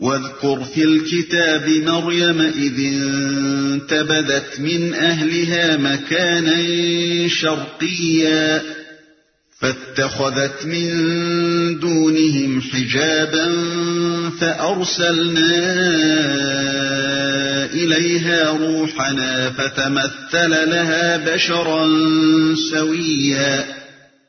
واذكر في الكتاب مريم إذ انتبذت من أهلها مكانا شرقيا فاتخذت من دونهم حجابا فأرسلنا إليها روحنا فتمثل لها بشرا سويا.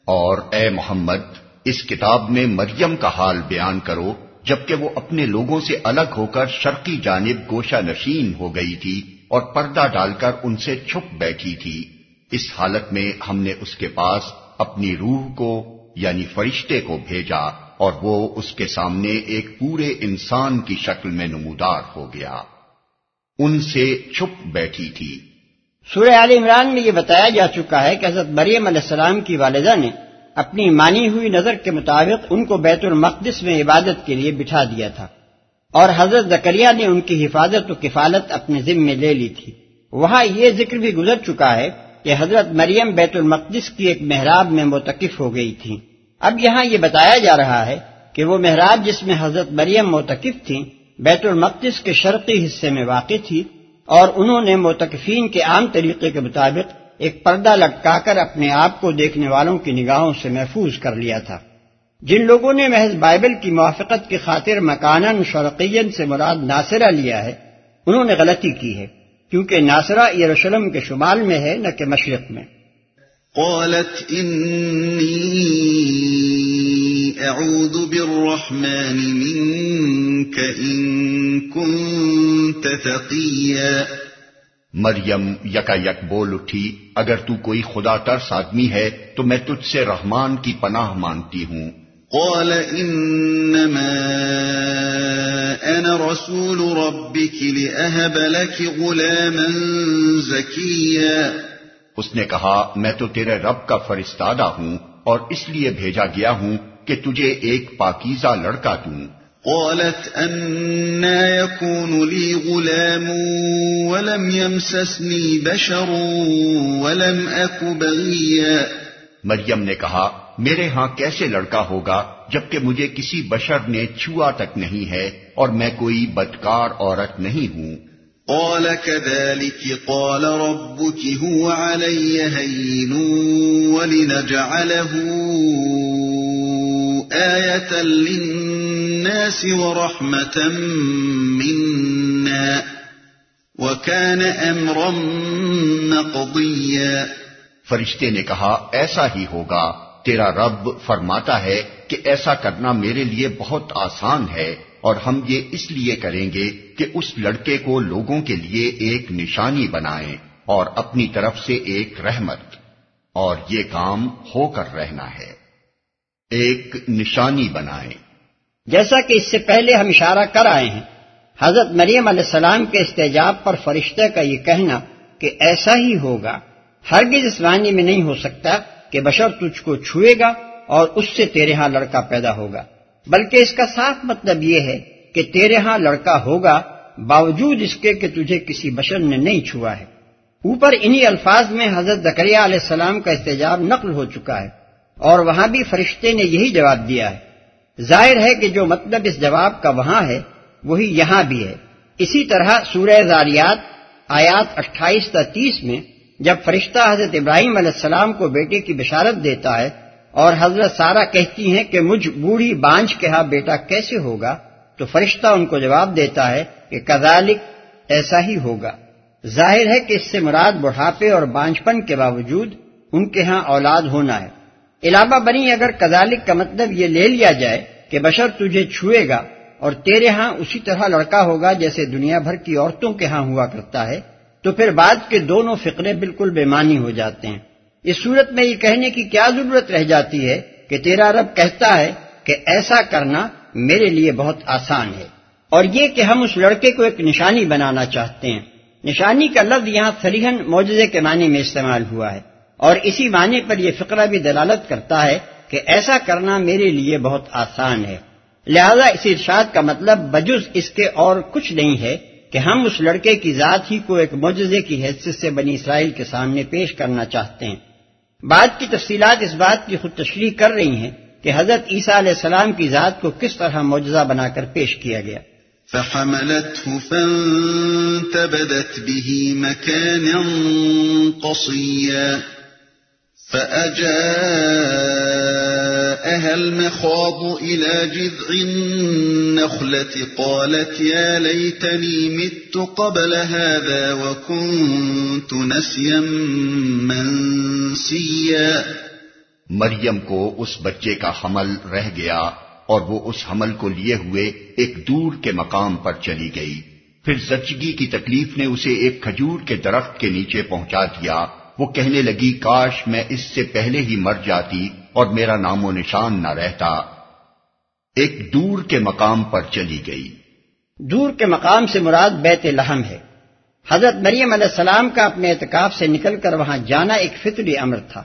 اور اے محمد، اس کتاب میں مریم کا حال بیان کرو جبکہ وہ اپنے لوگوں سے الگ ہو کر شرقی جانب گوشہ نشین ہو گئی تھی اور پردہ ڈال کر ان سے چھپ بیٹھی تھی۔ اس حالت میں ہم نے اس کے پاس اپنی روح کو یعنی فرشتے کو بھیجا اور وہ اس کے سامنے ایک پورے انسان کی شکل میں نمودار ہو گیا۔ ان سے چھپ بیٹھی تھی۔ سورہ عال عمران میں یہ بتایا جا چکا ہے کہ حضرت مریم علیہ السلام کی والدہ نے اپنی مانی ہوئی نظر کے مطابق ان کو بیت المقدس میں عبادت کے لیے بٹھا دیا تھا۔ اور حضرت زکریہ نے ان کی حفاظت و کفالت اپنے ذمے لے لی تھی۔ وہاں یہ ذکر بھی گزر چکا ہے کہ حضرت مریم بیت المقدس کی ایک محراب میں متقف ہو گئی تھی اب یہاں یہ بتایا جا رہا ہے کہ وہ محراب جس میں حضرت مریم متقف تھی بیت المقدس کے شرقی حصے میں واقع تھی اور انہوں نے متقفین کے عام طریقے کے مطابق ایک پردہ لٹکا کر اپنے آپ کو دیکھنے والوں کی نگاہوں سے محفوظ کر لیا تھا۔ جن لوگوں نے محض بائبل کی موافقت کی خاطر مکانن شرقین سے مراد ناصرہ لیا ہے، انہوں نے غلطی کی ہے، کیونکہ ناصرہ یروشلم کے شمال میں ہے، نہ کہ مشرق میں۔ قالت انی اعوذ بالرحمن منك ان كنت تقیا مریم یکا یک بول اٹھی اگر تو کوئی خدا ترس آدمی ہے تو میں تجھ سے رحمان کی پناہ مانتی ہوں۔ قال انما انا رسول ربك لاهب لك غلاما زكيا اس نے کہا میں تو تیرے رب کا فرستادہ ہوں اور اس لیے بھیجا گیا ہوں کہ تجھے ایک پاکیزہ لڑکا دوں۔ قالت أنا يكون لي غلام ولم يمسسني بشر ولم أك بغيا. مریم نے کہا میرے ہاں کیسے لڑکا ہوگا جبکہ مجھے کسی بشر نے چھوا تک نہیں ہے اور میں کوئی بدکار عورت نہیں ہوں؟ قال كذلك قال ربك هو علي هين ولنجعله آية للناس ورحمة منا وكان أمرا مقضيا فرشتے نے کہا، ایسا ہی ہوگا، تیرا رب فرماتا ہے کہ ایسا کرنا میرے لیے بہت آسان ہے اور ہم یہ اس لیے کریں گے کہ اس لڑکے کو لوگوں کے لیے ایک نشانی بنائیں اور اپنی طرف سے ایک رحمت، اور یہ کام ہو کر رہنا ہے۔ ایک نشانی بنائیں۔ جیسا کہ اس سے پہلے ہم اشارہ کر آئے ہیں، حضرت مریم علیہ السلام کے استجاب پر فرشتہ کا یہ کہنا کہ ایسا ہی ہوگا، ہرگز اس معنی میں نہیں ہو سکتا کہ بشر تجھ کو چھوئے گا اور اس سے تیرے ہاں لڑکا پیدا ہوگا۔ بلکہ اس کا صاف مطلب یہ ہے کہ تیرے ہاں لڑکا ہوگا، باوجود اس کے کہ تجھے کسی بشر نے نہیں چھوا ہے۔ اوپر انہی الفاظ میں حضرت زکریہ علیہ السلام کا استجاب نقل ہو چکا ہے۔ اور وہاں بھی فرشتے نے یہی جواب دیا ہے۔ ظاہر ہے کہ جو مطلب اس جواب کا وہاں ہے، وہی یہاں بھی ہے۔ اسی طرح سورہ زاریات آیات اٹھائیس تا تیس میں جب فرشتہ حضرت ابراہیم علیہ السلام کو بیٹے کی بشارت دیتا ہے اور حضرت سارا کہتی ہیں کہ مجھ بوڑھی بانج کے ہاں بیٹا کیسے ہوگا، تو فرشتہ ان کو جواب دیتا ہے کہ کذالک ایسا ہی ہوگا۔ ظاہر ہے کہ اس سے مراد بڑھاپے اور بانجپن کے باوجود ان کے ہاں اولاد ہونا ہے۔ علاوہ بنی، اگر کذالک کا مطلب یہ لے لیا جائے کہ بشر تجھے چھوئے گا اور تیرے ہاں اسی طرح لڑکا ہوگا جیسے دنیا بھر کی عورتوں کے ہاں ہوا کرتا ہے، تو پھر بعد کے دونوں فقرے بالکل بے معنی ہو جاتے ہیں۔ اس صورت میں یہ کہنے کی کیا ضرورت رہ جاتی ہے کہ تیرا رب کہتا ہے کہ ایسا کرنا میرے لیے بہت آسان ہے۔ اور یہ کہ ہم اس لڑکے کو ایک نشانی بنانا چاہتے ہیں۔ نشانی کا لفظ یہاں سریحن معجزے کے معنی میں استعمال ہوا ہے۔ اور اسی معنی پر یہ فقرہ بھی دلالت کرتا ہے کہ ایسا کرنا میرے لیے بہت آسان ہے۔ لہذا اس ارشاد کا مطلب بجز اس کے اور کچھ نہیں ہے کہ ہم اس لڑکے کی ذات ہی کو ایک معجزے کی حیثیت سے بنی اسرائیل کے سامنے پیش کرنا چاہتے ہیں۔ بعد کی تفصیلات اس بات کی خود تشریح کر رہی ہیں کہ حضرت عیسیٰ علیہ السلام کی ذات کو کس طرح معجزہ بنا کر پیش کیا گیا۔ فحملته فانتبذت به مكانا قصيا۔ فأجاءها المخاض إلى جذع النخلة قالت يا ليتني مت قبل هذا وكنت نسيا منسيا مریم کو اس بچے کا حمل رہ گیا اور وہ اس حمل کو لیے ہوئے ایک دور کے مقام پر چلی گئی۔ پھر زچگی کی تکلیف نے اسے ایک کھجور کے درخت کے نیچے پہنچا دیا۔ وہ کہنے لگی، کاش میں اس سے پہلے ہی مر جاتی اور میرا نام و نشان نہ رہتا. ایک دور کے مقام پر چلی گئی۔ دور کے مقام سے مراد بیت لحم ہے۔ حضرت مریم علیہ السلام کا اپنے اعتکاف سے نکل کر وہاں جانا ایک فطری امر تھا۔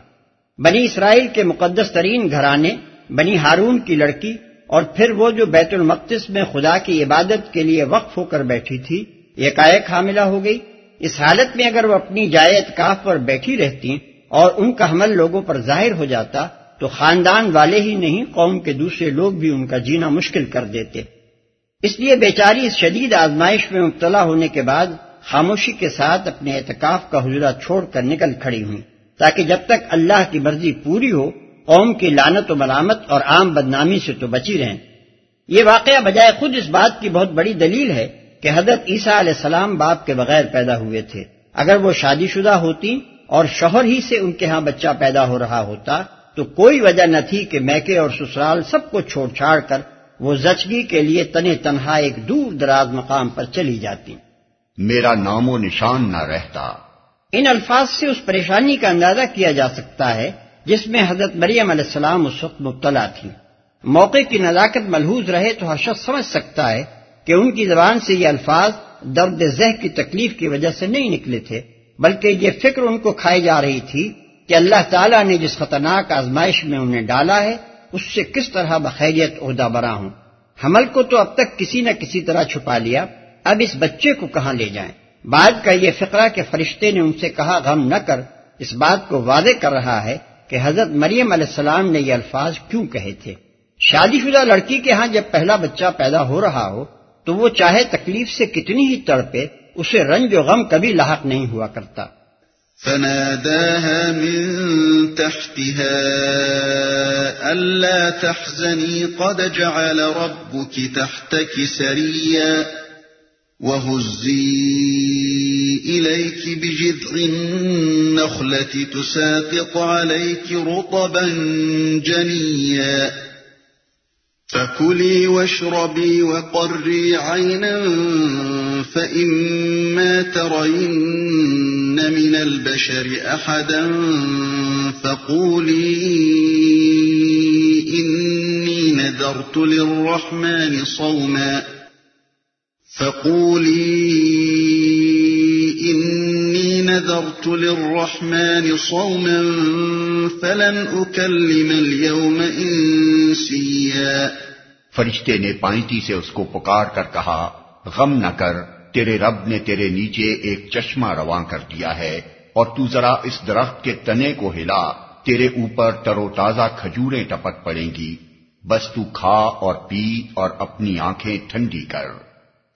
بنی اسرائیل کے مقدس ترین گھرانے، بنی ہارون کی لڑکی اور پھر وہ جو بیت المقدس میں خدا کی عبادت کے لیے وقف ہو کر بیٹھی تھی، ایک حاملہ ہو گئی۔ اس حالت میں اگر وہ اپنی جائے اتکاف پر بیٹھی رہتی اور ان کا حمل لوگوں پر ظاہر ہو جاتا تو خاندان والے ہی نہیں، قوم کے دوسرے لوگ بھی ان کا جینا مشکل کر دیتے۔ اس لیے بیچاری اس شدید آزمائش میں مبتلا ہونے کے بعد خاموشی کے ساتھ اپنے اعتکاف کا حجرہ چھوڑ کر نکل کھڑی ہوئی، تاکہ جب تک اللہ کی مرضی پوری ہو، قوم کی لانت و ملامت اور عام بدنامی سے تو بچی رہیں۔ یہ واقعہ بجائے خود اس بات کی بہت بڑی دلیل ہے کہ حضرت عیسیٰ علیہ السلام باپ کے بغیر پیدا ہوئے تھے۔ اگر وہ شادی شدہ ہوتی اور شوہر ہی سے ان کے ہاں بچہ پیدا ہو رہا ہوتا تو کوئی وجہ نہ تھی کہ میکے اور سسرال سب کو چھوڑ چھاڑ کر وہ زچگی کے لیے تنے تنہا ایک دور دراز مقام پر چلی جاتی۔ میرا نام و نشان نہ رہتا۔ ان الفاظ سے اس پریشانی کا اندازہ کیا جا سکتا ہے جس میں حضرت مریم علیہ السلام اس وقت مبتلا تھی۔ موقع کی نزاکت ملحوظ رہے تو ہر شخص سمجھ سکتا ہے کہ ان کی زبان سے یہ الفاظ درد ذہ کی تکلیف کی وجہ سے نہیں نکلے تھے، بلکہ یہ فکر ان کو کھائی جا رہی تھی کہ اللہ تعالیٰ نے جس خطرناک آزمائش میں انہیں ڈالا ہے، اس سے کس طرح بخیریت عہدہ برا ہوں۔ حمل کو تو اب تک کسی نہ کسی طرح چھپا لیا، اب اس بچے کو کہاں لے جائیں؟ بعد کا یہ فقرہ کہ فرشتے نے ان سے کہا غم نہ کر، اس بات کو واضح کر رہا ہے کہ حضرت مریم علیہ السلام نے یہ الفاظ کیوں کہے تھے؟ شادی شدہ لڑکی کے ہاں جب پہلا بچہ پیدا ہو رہا ہو تو وہ چاہے تکلیف سے کتنی ہی تڑپے، اسے رنج و غم کبھی لاحق نہیں ہوا کرتا۔ فناداها من تحتها ألا تحزني قد جعل ربك تحتك سريا وهزي إليك بجذع النخلة تساقط عليك رطبا جنيا فكلي واشربي وقري عينا فإما ترين من البشر أحدا فقولي إني نذرت للرحمن صوما فقولي نذرت للرحمن صوما فلن أكلم اليوم إنسيا. فرشتے نے پائنتی سے اس کو پکار کر کہا، غم نہ کر، تیرے رب نے تیرے نیچے ایک چشمہ رواں کر دیا ہے، اور تو ذرا اس درخت کے تنے کو ہلا، تیرے اوپر ترو تازہ کھجوریں ٹپک پڑیں گی، بس تو کھا اور پی اور اپنی آنکھیں ٹھنڈی کر۔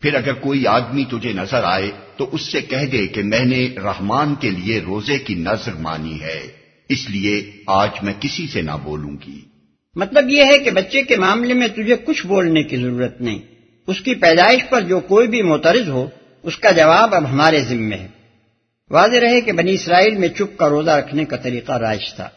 پھر اگر کوئی آدمی تجھے نظر آئے تو اس سے کہہ دے کہ میں نے رحمان کے لیے روزے کی نظر مانی ہے، اس لیے آج میں کسی سے نہ بولوں گی۔ مطلب یہ ہے کہ بچے کے معاملے میں تجھے کچھ بولنے کی ضرورت نہیں۔ اس کی پیدائش پر جو کوئی بھی معترض ہو، اس کا جواب اب ہمارے ذمے ہے۔ واضح رہے کہ بنی اسرائیل میں چپ کا روزہ رکھنے کا طریقہ رائج تھا۔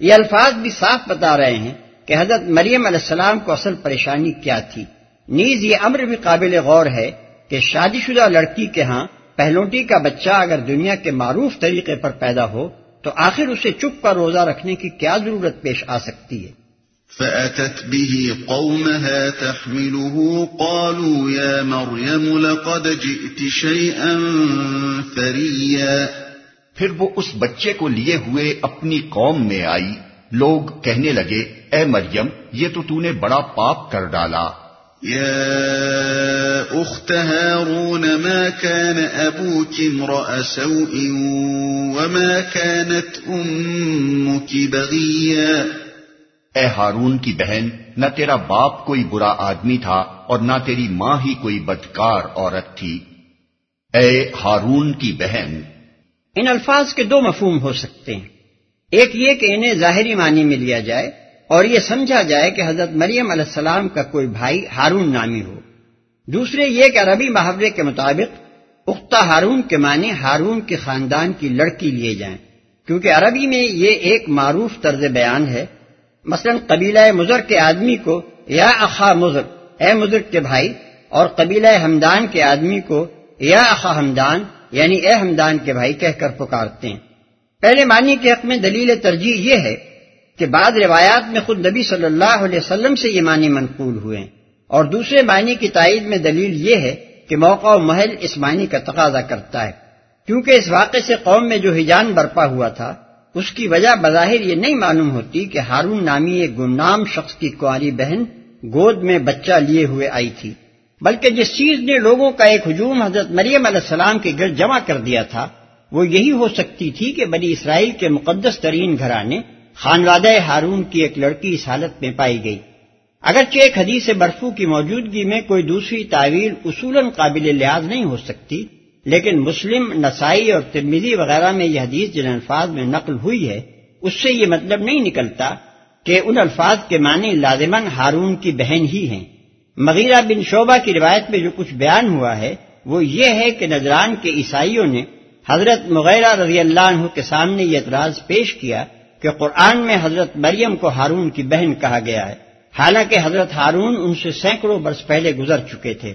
یہ الفاظ بھی صاف بتا رہے ہیں کہ حضرت مریم علیہ السلام کو اصل پریشانی کیا تھی۔ نیز یہ امر بھی قابل غور ہے کہ شادی شدہ لڑکی کے ہاں پہلوٹی کا بچہ اگر دنیا کے معروف طریقے پر پیدا ہو تو آخر اسے چپ کا روزہ رکھنے کی کیا ضرورت پیش آ سکتی ہے؟ فأتت به قومها تحمله قالوا يا مريم لقد جئت شيئا فريا. پھر وہ اس بچے کو لیے ہوئے اپني قوم میں آئی لوگ کہنے لگے اے مریم یہ تو تو نے بڑا پاپ کر ڈالا۔ يا أخت هارون ما كان أبوك امرأ سوء وما كانت أمك بغيا اے ہارون کی بہن نہ تیرا باپ کوئی برا آدمی تھا اور نہ تیری ماں ہی کوئی بدکار عورت تھی۔ اے ہارون کی بہن۔ ان الفاظ کے دو مفہوم ہو سکتے ہیں۔ ایک یہ کہ انہیں ظاہری معنی میں لیا جائے اور یہ سمجھا جائے کہ حضرت مریم علیہ السلام کا کوئی بھائی ہارون نامی ہو۔ دوسرے یہ کہ عربی محاورے کے مطابق اختہ ہارون کے معنی ہارون کے خاندان کی لڑکی لیے جائیں۔ کیونکہ عربی میں یہ ایک معروف طرز بیان ہے۔ مثلا قبیلہ مضر کے آدمی کو، یا اخا مضر، اے مضر کے بھائی، اور قبیلہ ہمدان کے آدمی کو، یا اخا ہمدان یعنی اے ہمدان کے بھائی کہہ کر پکارتے ہیں۔ پہلے معنی کے حق میں دلیل ترجیح یہ ہے کہ بعض روایات میں خود نبی صلی اللہ علیہ وسلم سے یہ معنی منقول ہوئے اور دوسرے معنی کی تائید میں دلیل یہ ہے کہ موقع و محل اس معنی کا تقاضا کرتا ہے۔ کیونکہ اس واقعے سے قوم میں جو ہجان برپا ہوا تھا، اس کی وجہ بظاہر یہ نہیں معلوم ہوتی کہ ہارون نامی ایک گمنام شخص کی کنواری بہن گود میں بچہ لیے ہوئے آئی تھی۔ بلکہ جس چیز نے لوگوں کا ایک ہجوم حضرت مریم علیہ السلام کے گرد جمع کر دیا تھا، وہ یہی ہو سکتی تھی کہ بنی اسرائیل کے مقدس ترین گھرانے خانوادہ ہارون کی ایک لڑکی اس حالت میں پائی گئی۔ اگرچہ ایک حدیث برفو کی موجودگی میں کوئی دوسری تعویل اصولاً قابل لحاظ نہیں ہو سکتی، لیکن مسلم، نسائی اور ترمیزی وغیرہ میں یہ حدیث جن الفاظ میں نقل ہوئی ہے، اس سے یہ مطلب نہیں نکلتا کہ ان الفاظ کے معنی لازمن ہارون کی بہن ہی ہیں۔ مغیرہ بن شعبہ کی روایت میں جو کچھ بیان ہوا ہے، وہ یہ ہے کہ نجران کے عیسائیوں نے حضرت مغیرہ رضی اللہ عنہ کے سامنے یہ اعتراض پیش کیا کہ قرآن میں حضرت مریم کو ہارون کی بہن کہا گیا ہے۔ حالانکہ حضرت ہارون ان سے سینکڑوں برس پہلے گزر چکے تھے۔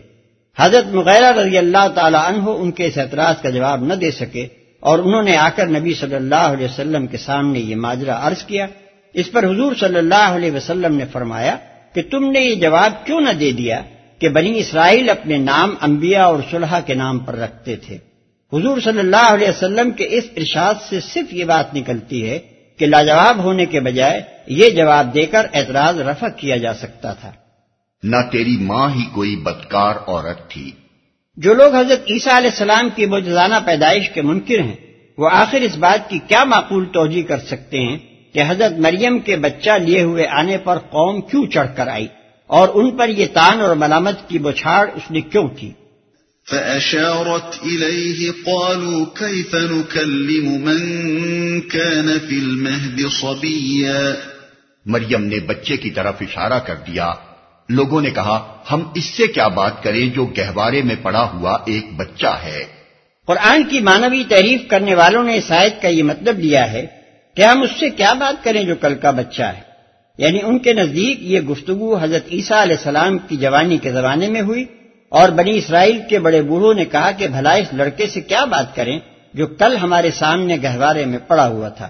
حضرت مغیرہ رضی اللہ تعالی عنہ ان کے اس اعتراض کا جواب نہ دے سکے اور انہوں نے آ کر نبی صلی اللہ علیہ وسلم کے سامنے یہ ماجرا عرض کیا۔ اس پر حضور صلی اللہ علیہ وسلم نے فرمایا کہ تم نے یہ جواب کیوں نہ دے دیا کہ بنی اسرائیل اپنے نام انبیاء اور صلحہ کے نام پر رکھتے تھے؟ حضور صلی اللہ علیہ وسلم کے اس ارشاد سے صرف یہ بات نکلتی ہے کہ لاجواب ہونے کے بجائے یہ جواب دے کر اعتراض رفع کیا جا سکتا تھا۔ نہ تیری ماں ہی کوئی بدکار عورت تھی۔ جو لوگ حضرت عیسیٰ علیہ السلام کی بجزانہ پیدائش کے منکر ہیں وہ آخر اس بات کی کیا معقول توجہ کر سکتے ہیں کہ حضرت مریم کے بچہ لیے ہوئے آنے پر قوم کیوں چڑھ کر آئی اور ان پر یہ تان اور ملامت کی بچھاڑ اس نے کیوں کی؟ فأشارت إليه قالوا كيف نكلم من كان في المهد صبيا؟ مریم نے بچے کی طرف اشارہ کر دیا۔ لوگوں نے کہا ہم اس سے کیا بات کریں جو گہوارے میں پڑا ہوا ایک بچہ ہے۔ قرآن کی مانوی تعریف کرنے والوں نے اس آیت کا یہ مطلب لیا ہے کہ ہم اس سے کیا بات کریں جو کل کا بچہ ہے۔ یعنی ان کے نزدیک یہ گفتگو حضرت عیسیٰ علیہ السلام کی جوانی کے زمانے میں ہوئی۔ اور بنی اسرائیل کے بڑے بوڑھوں نے کہا کہ بھلا اس لڑکے سے کیا بات کریں جو کل ہمارے سامنے گہوارے میں پڑا ہوا تھا۔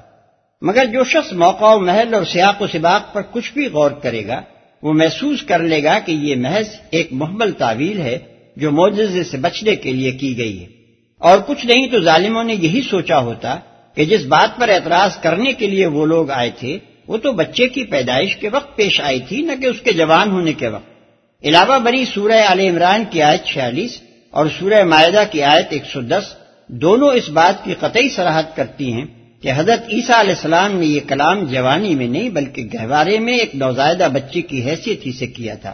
مگر جو شخص موقع و محل اور سیاق و سباق پر کچھ بھی غور کرے گا، وہ محسوس کر لے گا کہ یہ محض ایک محمل تعویل ہے جو معجزے سے بچنے کے لیے کی گئی ہے۔ اور کچھ نہیں تو ظالموں نے یہی سوچا ہوتا کہ جس بات پر اعتراض کرنے کے لیے وہ لوگ آئے تھے، وہ تو بچے کی پیدائش کے وقت پیش آئی تھی، نہ کہ اس کے جوان ہونے کے وقت۔ علاوہ بری سورہ عال عمران کی آیت چھیالیس اور سورہ معاہدہ کی آیت ایک سو دس دونوں اس بات کی قطعی سراہد کرتی ہیں کہ حضرت عیسیٰ علیہ السلام نے یہ کلام جوانی میں نہیں بلکہ گہوارے میں ایک نوزائیدہ بچے کی حیثیت ہی سے کیا تھا۔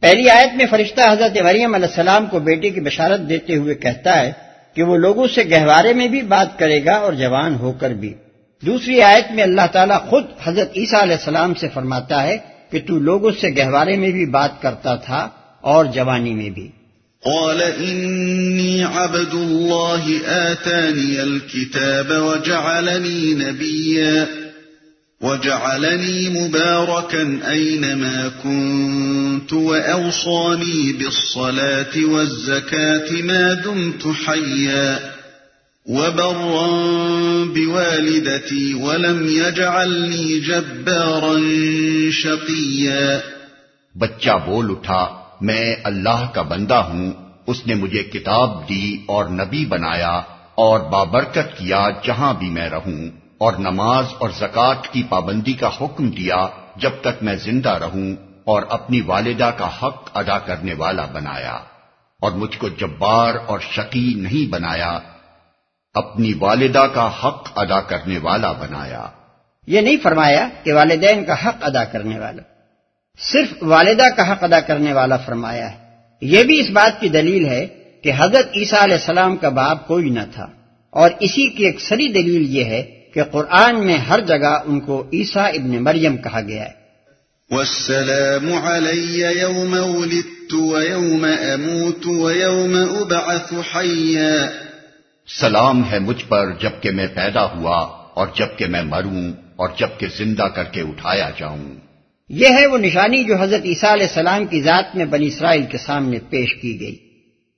پہلی آیت میں فرشتہ حضرت مریم علیہ السلام کو بیٹے کی بشارت دیتے ہوئے کہتا ہے کہ وہ لوگوں سے گہوارے میں بھی بات کرے گا اور جوان ہو کر بھی۔ دوسری آیت میں اللہ تعالیٰ خود حضرت عیسیٰ علیہ السلام سے فرماتا ہے کہ تو لوگوں سے گہوارے میں بھی بات کرتا تھا اور جوانی میں بھی۔ قال انی عبد اللہ آتانی الكتاب وجعلنی نبیا وجعلنی مبارکا اینما كنت وأوصانی بالصلاة والزکاة ما دمت حیا وبرا بوالدتي ولم يجعلني جبارا شقيا بچہ بول اٹھا، میں اللہ کا بندہ ہوں، اس نے مجھے کتاب دی اور نبی بنایا اور بابرکت کیا جہاں بھی میں رہوں، اور نماز اور زکوٰۃ کی پابندی کا حکم دیا جب تک میں زندہ رہوں، اور اپنی والدہ کا حق ادا کرنے والا بنایا، اور مجھ کو جبار اور شقی نہیں بنایا۔ اپنی والدہ کا حق ادا کرنے والا بنایا۔ یہ نہیں فرمایا کہ والدین کا حق ادا کرنے والا۔ صرف والدہ کا حق ادا کرنے والا فرمایا ہے۔ یہ بھی اس بات کی دلیل ہے کہ حضرت عیسیٰ علیہ السلام کا باپ کوئی نہ تھا۔ اور اسی کی ایک سری دلیل یہ ہے کہ قرآن میں ہر جگہ ان کو عیسیٰ ابن مریم کہا گیا ہے۔ والسلام علی یوم ولدت ویوم اموت ویوم ابعث حیا۔ سلام ہے مجھ پر جبکہ میں پیدا ہوا اور جبکہ میں مروں اور جبکہ زندہ کر کے اٹھایا جاؤں۔ یہ ہے وہ نشانی جو حضرت عیسیٰ علیہ السلام کی ذات میں بنی اسرائیل کے سامنے پیش کی گئی۔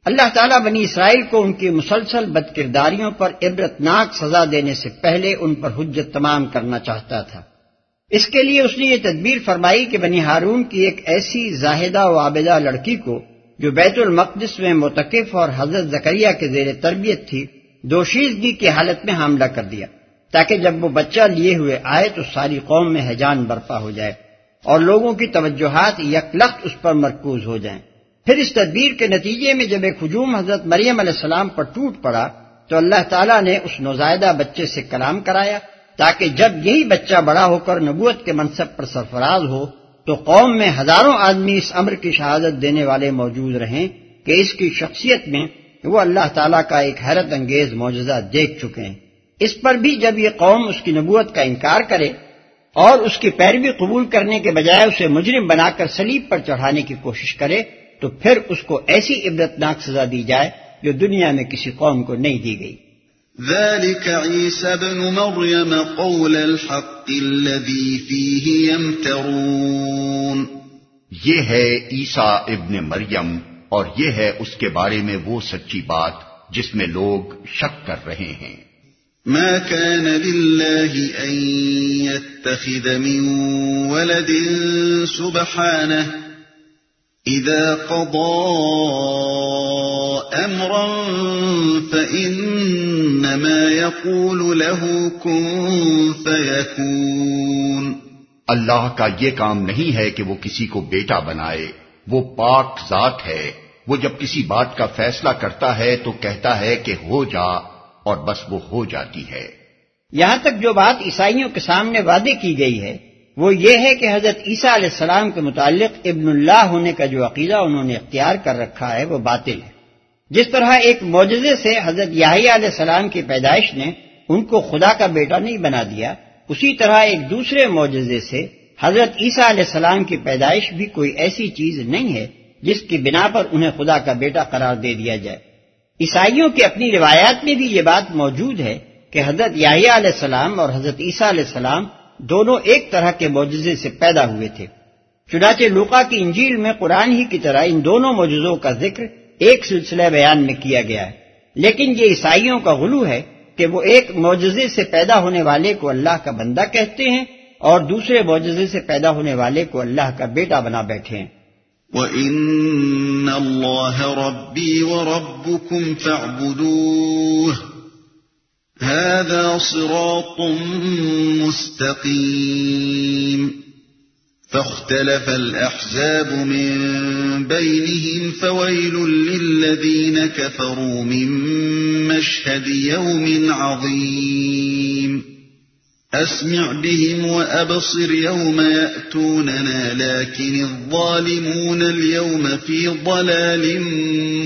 اللہ تعالیٰ بنی اسرائیل کو ان کی مسلسل بد کرداریوں پر عبرتناک سزا دینے سے پہلے ان پر حجت تمام کرنا چاہتا تھا۔ اس کے لیے اس نے یہ تدبیر فرمائی کہ بنی ہارون کی ایک ایسی زاہدہ و عابدہ لڑکی کو جو بیت المقدس میں متقف اور حضرت زکریہ کے زیر تربیت تھی دوشیزگی کی حالت میں حاملہ کر دیا، تاکہ جب وہ بچہ لیے ہوئے آئے تو ساری قوم میں حیجان برپا ہو جائے اور لوگوں کی توجہات یکلخت اس پر مرکوز ہو جائیں۔ پھر اس تدبیر کے نتیجے میں جب ایک ہجوم حضرت مریم علیہ السلام پر ٹوٹ پڑا، تو اللہ تعالیٰ نے اس نوزائیدہ بچے سے کلام کرایا، تاکہ جب یہی بچہ بڑا ہو کر نبوت کے منصب پر سرفراز ہو تو قوم میں ہزاروں آدمی اس امر کی شہادت دینے والے موجود رہیں کہ اس کی شخصیت میں وہ اللہ تعالیٰ کا ایک حیرت انگیز معجزہ دیکھ چکے ہیں۔ اس پر بھی جب یہ قوم اس کی نبوت کا انکار کرے اور اس کی پیروی قبول کرنے کے بجائے اسے مجرم بنا کر سلیب پر چڑھانے کی کوشش کرے تو پھر اس کو ایسی عبرتناک سزا دی جائے جو دنیا میں کسی قوم کو نہیں دی گئی۔ ذلك عيسى بن مريم قول الحق الذي فيه يمترون. یہ ہے عیسیٰ ابن مریم اور یہ ہے اس کے بارے میں وہ سچی بات جس میں لوگ شک کر رہے ہیں۔ ما كان لله أن يتخذ من ولد سبحانه إذا قضى أمرا فإنما يقول له كن فيكون۔ اللہ کا یہ کام نہیں ہے کہ وہ کسی کو بیٹا بنائے وہ پاک ذات ہے۔ وہ جب کسی بات کا فیصلہ کرتا ہے تو کہتا ہے کہ ہو جا اور بس وہ ہو جاتی ہے۔ یہاں تک جو بات عیسائیوں کے سامنے وعدے کی گئی ہے وہ یہ ہے کہ حضرت عیسیٰ علیہ السلام کے متعلق ابن اللہ ہونے کا جو عقیدہ انہوں نے اختیار کر رکھا ہے وہ باطل ہے۔ جس طرح ایک معجزے سے حضرت یاہی علیہ السلام کی پیدائش نے ان کو خدا کا بیٹا نہیں بنا دیا، اسی طرح ایک دوسرے معجزے سے حضرت عیسیٰ علیہ السلام کی پیدائش بھی کوئی ایسی چیز نہیں ہے جس کی بنا پر انہیں خدا کا بیٹا قرار دے دیا جائے۔ عیسائیوں کی اپنی روایات میں بھی یہ بات موجود ہے کہ حضرت یاہیا علیہ السلام اور حضرت عیسیٰ علیہ السلام دونوں ایک طرح کے معجزے سے پیدا ہوئے تھے۔ چنانچہ لوکا کی انجیل میں قرآن ہی کی طرح ان دونوں معجزوں کا ذکر ایک سلسلہ بیان میں کیا گیا ہے۔ لیکن یہ عیسائیوں کا غلو ہے کہ وہ ایک معجزے سے پیدا ہونے والے کو اللہ کا بندہ کہتے ہیں اور دوسرے معجزے سے پیدا ہونے والے کو اللہ کا بیٹا بنا بیٹھے ہیں۔ وَإِنَّ اللَّهَ رَبِّي وَرَبُّكُمْ فَاعْبُدُوهُ هَذَا صِرَاطٌ مُسْتَقِيمٌ فاختلف الأحزاب من بينهم فويل للذين كفروا من مشهد يوم عظيم. اسمع بهم وابصر يوم ياتوننا لكن الظالمون اليوم في ضلال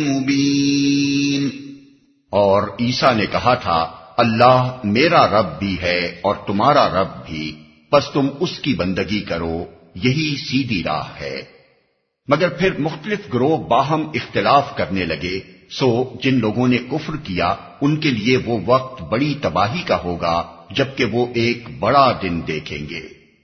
مبين. اور عیسا نے کہا تھا، اللہ میرا رب بھی ہے اور تمہارا رب بھی بس تم اس کی بندگی کرو۔ یہی سیدھی راہ ہے۔ مگر پھر مختلف گروہ باہم اختلاف کرنے لگے۔ سو جن لوگوں نے کفر کیا، ان کے لیے وہ وقت بڑی تباہی کا ہوگا، جبکہ وہ ایک بڑا دن دیکھیں گے۔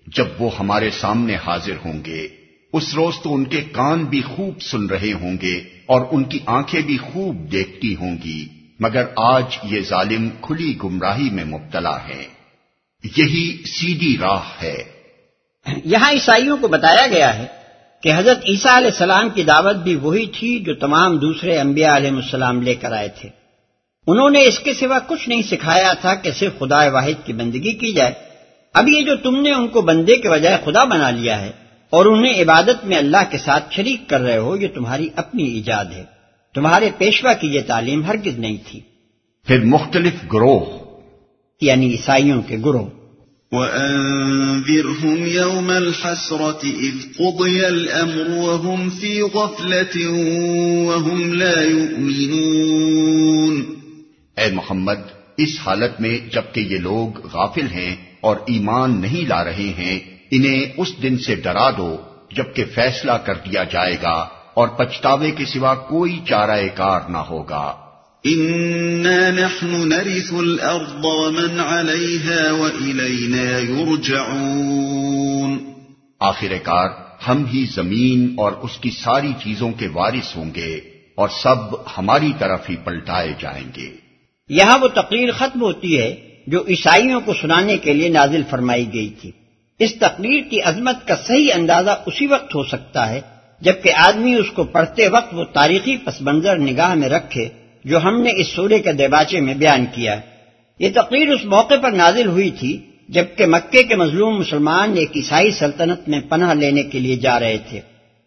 جب وہ ہمارے سامنے حاضر ہوں گے، اس روز تو ان کے کان بھی خوب سن رہے ہوں گے اور ان کی آنکھیں بھی خوب دیکھتی ہوں گی۔ مگر آج یہ ظالم کھلی گمراہی میں مبتلا ہے۔ یہی سیدھی راہ ہے۔ یہاں عیسائیوں کو بتایا گیا ہے کہ حضرت عیسیٰ علیہ السلام کی دعوت بھی وہی تھی جو تمام دوسرے انبیاء علیہ السلام لے کر آئے تھے۔ انہوں نے اس کے سوا کچھ نہیں سکھایا تھا کہ صرف خدا واحد کی بندگی کی جائے۔ اب یہ جو تم نے ان کو بندے کے بجائے خدا بنا لیا ہے اور انہیں عبادت میں اللہ کے ساتھ شریک کر رہے ہو یہ تمہاری اپنی ایجاد ہے۔ تمہارے پیشوا کی یہ تعلیم ہرگز نہیں تھی۔ پھر مختلف گروہ یعنی عیسائیوں کے گروہ۔ وَأَنذِرْهُمْ يَوْمَ الْحَسْرَةِ إِذْ قُضِيَ الْأَمْرُ وَهُمْ فِي غَفْلَةٍ وَهُمْ لَا يُؤْمِنُونَ. اے محمد، اس حالت میں جبکہ یہ لوگ غافل ہیں اور ایمان نہیں لا رہے ہیں، انہیں اس دن سے ڈرا دو جبکہ فیصلہ کر دیا جائے گا اور پچھتاوے کے سوا کوئی چارہ کار نہ ہوگا۔ إنا نحن نرث الأرض ومن عليها وإلينا يرجعون آخر کار ہم ہی زمین اور اس کی ساری چیزوں کے وارث ہوں گے اور سب ہماری طرف ہی پلٹائے جائیں گے۔ یہاں وہ تقریر ختم ہوتی ہے جو عیسائیوں کو سنانے کے لیے نازل فرمائی گئی تھی۔ اس تقریر کی عظمت کا صحیح اندازہ اسی وقت ہو سکتا ہے جبکہ آدمی اس کو پڑھتے وقت وہ تاریخی پس منظر نگاہ میں رکھے جو ہم نے اس سورے کے دیباچے میں بیان کیا یہ تقریر اس موقع پر نازل ہوئی تھی جبکہ مکے کے مظلوم مسلمان ایک عیسائی سلطنت میں پناہ لینے کے لیے جا رہے تھے۔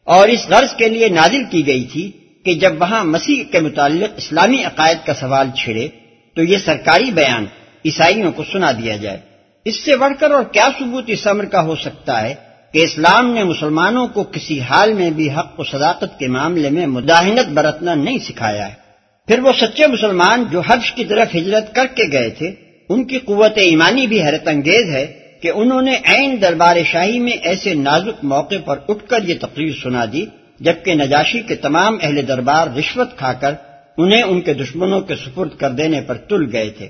اور اس غرض کے لیے نازل کی گئی تھی کہ جب وہاں مسیح کے متعلق اسلامی عقائد کا سوال چھڑے تو یہ سرکاری بیان عیسائیوں کو سنا دیا جائے۔ اس سے بڑھ کر اور کیا ثبوت اس عمر کا ہو سکتا ہے کہ اسلام نے مسلمانوں کو کسی حال میں بھی حق و صداقت کے معاملے میں مداحنت برتنا نہیں سکھایا ہے۔ پھر وہ سچے مسلمان جو حج کی طرف ہجرت کر کے گئے تھے، ان کی قوت ایمانی بھی حیرت انگیز ہے کہ انہوں نے عین دربار شاہی میں ایسے نازک موقع پر اٹھ کر یہ تقریر سنا دی، جبکہ نجاشی کے تمام اہل دربار رشوت کھا کر انہیں ان کے دشمنوں کے سپرد کر دینے پر تل گئے تھے۔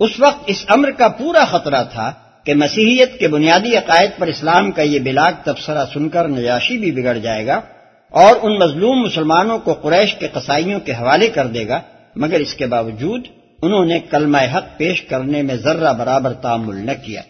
اس وقت اس امر کا پورا خطرہ تھا کہ مسیحیت کے بنیادی عقائد پر اسلام کا یہ بلاگ تبصرہ سن کر نجاشی بھی بگڑ جائے گا۔ اور ان مظلوم مسلمانوں کو قریش کے قصائیوں کے حوالے کر دے گا، مگر اس کے باوجود انہوں نے کلمہ حق پیش کرنے میں ذرہ برابر تعمل نہ کیا۔